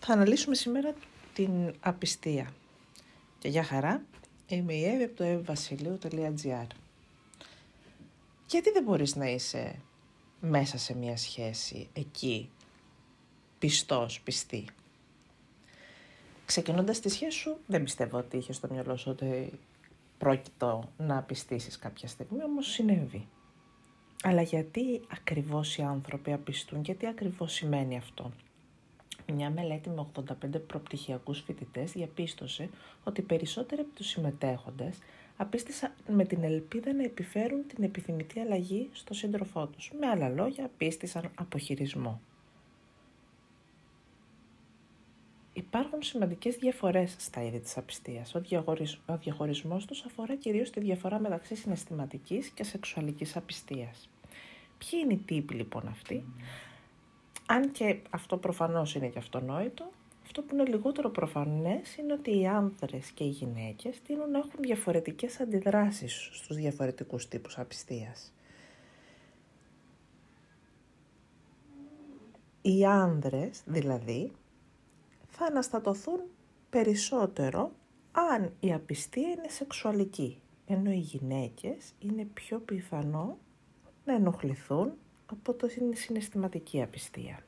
Θα αναλύσουμε σήμερα την απιστία. Και για χαρά, είμαι η Εύη από το evvasiliu.gr Γιατί δεν μπορείς να είσαι μέσα σε μια σχέση εκεί, πιστός, πιστή; Ξεκινώντας τη σχέση σου, δεν πιστεύω ότι είχες στο μυαλό σου ότι πρόκειτο να πιστήσεις κάποια στιγμή, όμως συνέβη. Αλλά γιατί ακριβώς οι άνθρωποι απιστούν και τι ακριβώς σημαίνει αυτό; Μια μελέτη με 85 προπτυχιακούς φοιτητές διαπίστωσε ότι περισσότεροι από τους συμμετέχοντες απίστησαν με την ελπίδα να επιφέρουν την επιθυμητή αλλαγή στο σύντροφό τους. Με άλλα λόγια, απίστησαν αποχειρισμό. Υπάρχουν σημαντικές διαφορές στα είδη της απιστίας. Ο, διαχωρισμός, ο διαχωρισμός τους αφορά κυρίως τη διαφορά μεταξύ συναισθηματικής και σεξουαλικής απιστίας. Ποιοι είναι οι τύποι λοιπόν αυτοί; Αν και αυτό προφανώς είναι και αυτονόητο, αυτό που είναι λιγότερο προφανές είναι ότι οι άνδρες και οι γυναίκες τείνουν να έχουν διαφορετικές αντιδράσεις στους διαφορετικούς τύπους απιστίας. Οι άνδρες, δηλαδή, θα αναστατωθούν περισσότερο αν η απιστία είναι σεξουαλική, ενώ οι γυναίκες είναι πιο πιθανό να ενοχληθούν από το συναισθηματική απιστία.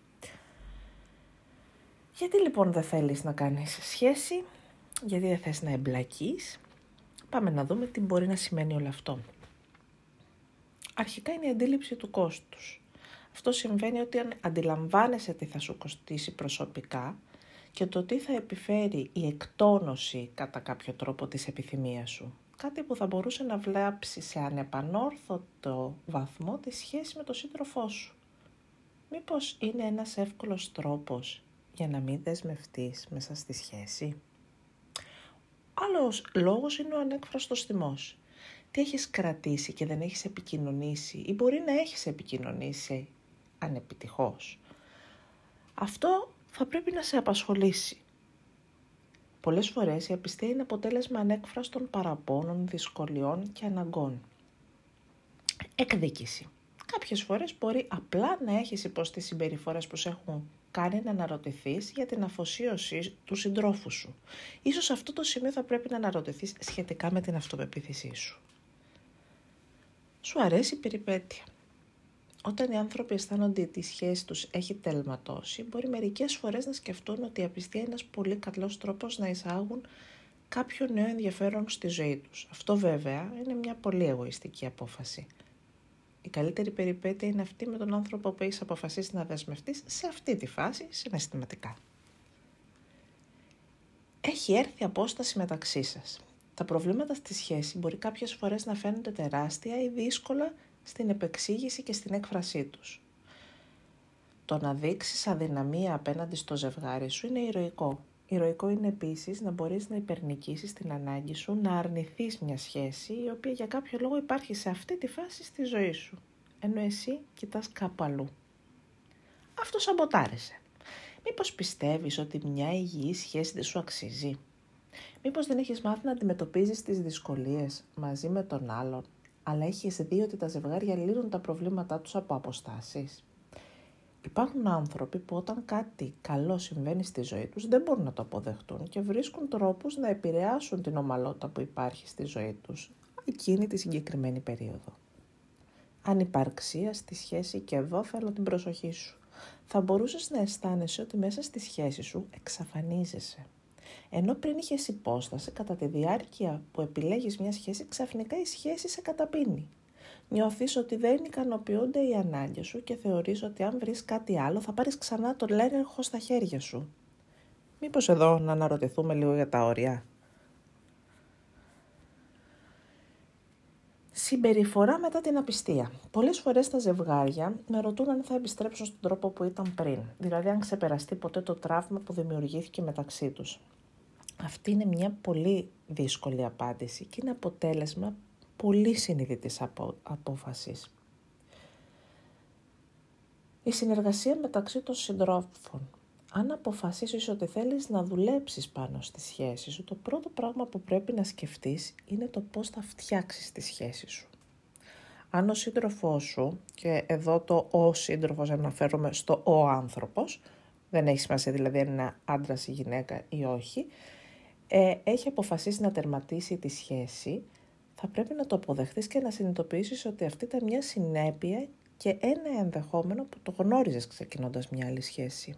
Γιατί λοιπόν δεν θέλεις να κάνεις σχέση, γιατί δεν θες να εμπλακείς, πάμε να δούμε τι μπορεί να σημαίνει όλο αυτό. Αρχικά είναι η αντίληψη του κόστους. Αυτό συμβαίνει ότι αν αντιλαμβάνεσαι τι θα σου κοστίσει προσωπικά και το τι θα επιφέρει η εκτόνωση κατά κάποιο τρόπο της επιθυμίας σου. Κάτι που θα μπορούσε να βλάψει σε ανεπανόρθωτο βαθμό τη σχέση με τον σύντροφό σου. Μήπως είναι ένας εύκολος τρόπος για να μην δεσμευτείς μέσα στη σχέση. Άλλος λόγος είναι ο ανέκφραστος θυμός. Τι έχεις κρατήσει και δεν έχεις επικοινωνήσει ή μπορεί να έχεις επικοινωνήσει ανεπιτυχώς. Αυτό θα πρέπει να σε απασχολήσει. Πολλές φορές η απιστία είναι αποτέλεσμα ανέκφραστων παραπώνων, δυσκολιών και αναγκών. Εκδίκηση. Κάποιες φορές μπορεί απλά να έχεις υποστεί συμπεριφορές που σε έχουν κάνει να αναρωτηθείς για την αφοσίωση του συντρόφου σου. Ίσως αυτό το σημείο θα πρέπει να αναρωτηθείς σχετικά με την αυτοπεποίθησή σου. Σου αρέσει η περιπέτεια. Όταν οι άνθρωποι αισθάνονται ότι η σχέση τους έχει τελματώσει, μπορεί μερικές φορές να σκεφτούν ότι η απιστία είναι ένας πολύ καλός τρόπος να εισάγουν κάποιο νέο ενδιαφέρον στη ζωή τους. Αυτό βέβαια είναι μια πολύ εγωιστική απόφαση. Η καλύτερη περιπέτεια είναι αυτή με τον άνθρωπο που έχεις αποφασίσει να δεσμευτείς σε αυτή τη φάση συναισθηματικά. Έχει έρθει απόσταση μεταξύ σας. Τα προβλήματα στη σχέση μπορεί κάποιες φορές να φαίνονται τεράστια ή δύσκολα στην επεξήγηση και στην έκφρασή τους. Το να δείξεις αδυναμία απέναντι στο ζευγάρι σου είναι ηρωικό. Ηρωικό είναι επίσης να μπορείς να υπερνικήσεις την ανάγκη σου να αρνηθείς μια σχέση η οποία για κάποιο λόγο υπάρχει σε αυτή τη φάση στη ζωή σου, ενώ εσύ κοιτάς κάπου αλλού. Αυτό σαμποτάρεσε. Μήπως πιστεύεις ότι μια υγιή σχέση δεν σου αξίζει; Μήπως δεν έχεις μάθει να αντιμετωπίζεις τις δυσκολίες μαζί με τον άλλον αλλά έχεις δει ότι τα ζευγάρια λύνουν τα προβλήματά τους από αποστάσεις; Υπάρχουν άνθρωποι που όταν κάτι καλό συμβαίνει στη ζωή τους δεν μπορούν να το αποδεχτούν και βρίσκουν τρόπους να επηρεάσουν την ομαλότητα που υπάρχει στη ζωή τους εκείνη τη συγκεκριμένη περίοδο. Ανυπαρξία στη σχέση και εδώ θέλω την προσοχή σου. Θα μπορούσες να αισθάνεσαι ότι μέσα στη σχέση σου εξαφανίζεσαι. Ενώ πριν είχες υπόσταση, κατά τη διάρκεια που επιλέγεις μια σχέση, ξαφνικά η σχέση σε καταπίνει. Νιώθεις ότι δεν ικανοποιούνται οι ανάγκες σου και θεωρείς ότι αν βρεις κάτι άλλο θα πάρεις ξανά το έλεγχο στα χέρια σου. Μήπως εδώ να αναρωτηθούμε λίγο για τα όρια; Συμπεριφορά μετά την απιστία. Πολλές φορές τα ζευγάρια με ρωτούν αν θα επιστρέψουν στον τρόπο που ήταν πριν, δηλαδή αν ξεπεραστεί ποτέ το τραύμα που δημιουργήθηκε μεταξύ τους. Αυτή είναι μια πολύ δύσκολη απάντηση και είναι αποτέλεσμα πολύ συνειδητής απο, απόφασης. Η συνεργασία μεταξύ των συντρόφων. Αν αποφασίσεις ότι θέλεις να δουλέψεις πάνω στη σχέση σου, το πρώτο πράγμα που πρέπει να σκεφτείς είναι το πώς θα φτιάξεις τη σχέση σου. Αν ο σύντροφός σου, και εδώ το ο σύντροφος αναφέρομαι στο ο άνθρωπος, δεν έχει σημασία δηλαδή αν είναι άντρας ή γυναίκα ή όχι, ε, έχει αποφασίσει να τερματίσει τη σχέση, θα πρέπει να το αποδεχτείς και να συνειδητοποιήσεις ότι αυτή ήταν μια συνέπεια και ένα ενδεχόμενο που το γνώριζες ξεκινώντας μια άλλη σχέση.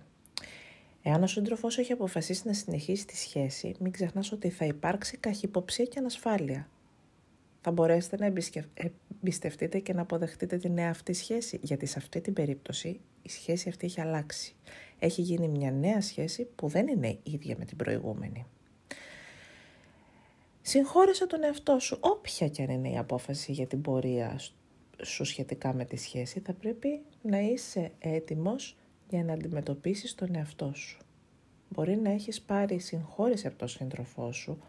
Εάν ο σύντροφός έχει αποφασίσει να συνεχίσει τη σχέση, μην ξεχνάς ότι θα υπάρξει καχυποψία και ανασφάλεια. Θα μπορέσετε να εμπιστευτείτε και να αποδεχτείτε τη νέα αυτή σχέση, γιατί σε αυτή την περίπτωση η σχέση αυτή έχει αλλάξει. Έχει γίνει μια νέα σχέση που δεν είναι ίδια με την προηγούμενη. Συγχώρεσε τον εαυτό σου, όποια και αν είναι η απόφαση για την πορεία σου σχετικά με τη σχέση, θα πρέπει να είσαι έτοιμος για να αντιμετωπίσεις τον εαυτό σου. Μπορεί να έχεις πάρει συγχώρεση από τον σύντροφό σου,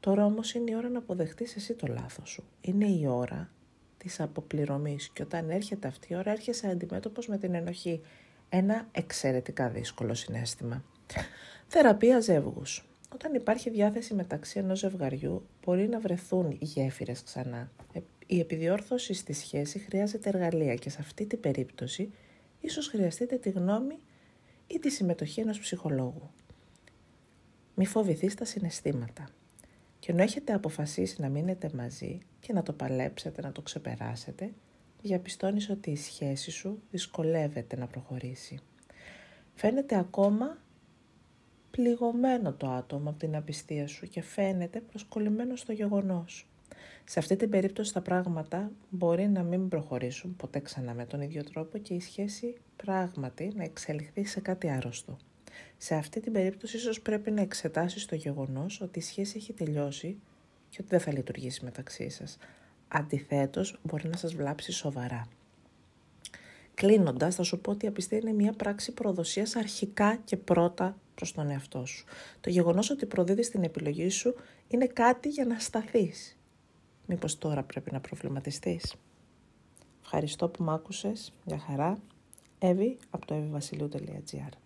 τώρα όμως είναι η ώρα να αποδεχτείς εσύ το λάθος σου. Είναι η ώρα της αποπληρωμής και όταν έρχεται αυτή η ώρα έρχεσαι αντιμέτωπος με την ενοχή. Ένα εξαιρετικά δύσκολο συνέστημα. Θεραπεία ζεύγους. Όταν υπάρχει διάθεση μεταξύ ενός ζευγαριού, μπορεί να βρεθούν γέφυρες ξανά. Ε, η επιδιόρθωση στη σχέση χρειάζεται εργαλεία και σε αυτή την περίπτωση ίσως χρειαστείτε τη γνώμη ή τη συμμετοχή ενός ψυχολόγου. Μη φοβηθείς τα συναισθήματα. Και ενώ έχετε αποφασίσει να μείνετε μαζί και να το παλέψετε, να το ξεπεράσετε, διαπιστώνεις ότι η σχέση σου δυσκολεύεται να προχωρήσει. Φαίνεται ακόμα πληγωμένο το άτομο από την απιστία σου και φαίνεται προσκολλημένο στο γεγονός. Σε αυτή την περίπτωση τα πράγματα μπορεί να μην προχωρήσουν ποτέ ξανά με τον ίδιο τρόπο και η σχέση πράγματι να εξελιχθεί σε κάτι άρρωστο. Σε αυτή την περίπτωση ίσως πρέπει να εξετάσεις το γεγονός ότι η σχέση έχει τελειώσει και ότι δεν θα λειτουργήσει μεταξύ σας. Αντιθέτως μπορεί να σας βλάψει σοβαρά. Κλείνοντας, θα σου πω ότι η απιστία είναι μια πράξη προδοσίας αρχικά και πρώτα προς τον εαυτό σου. Το γεγονός ότι προδίδεις την επιλογή σου είναι κάτι για να σταθείς. Μήπως τώρα πρέπει να προβληματιστείς. Ευχαριστώ που μ' άκουσες. Για χαρά. Εύη από το evivasiliou.gr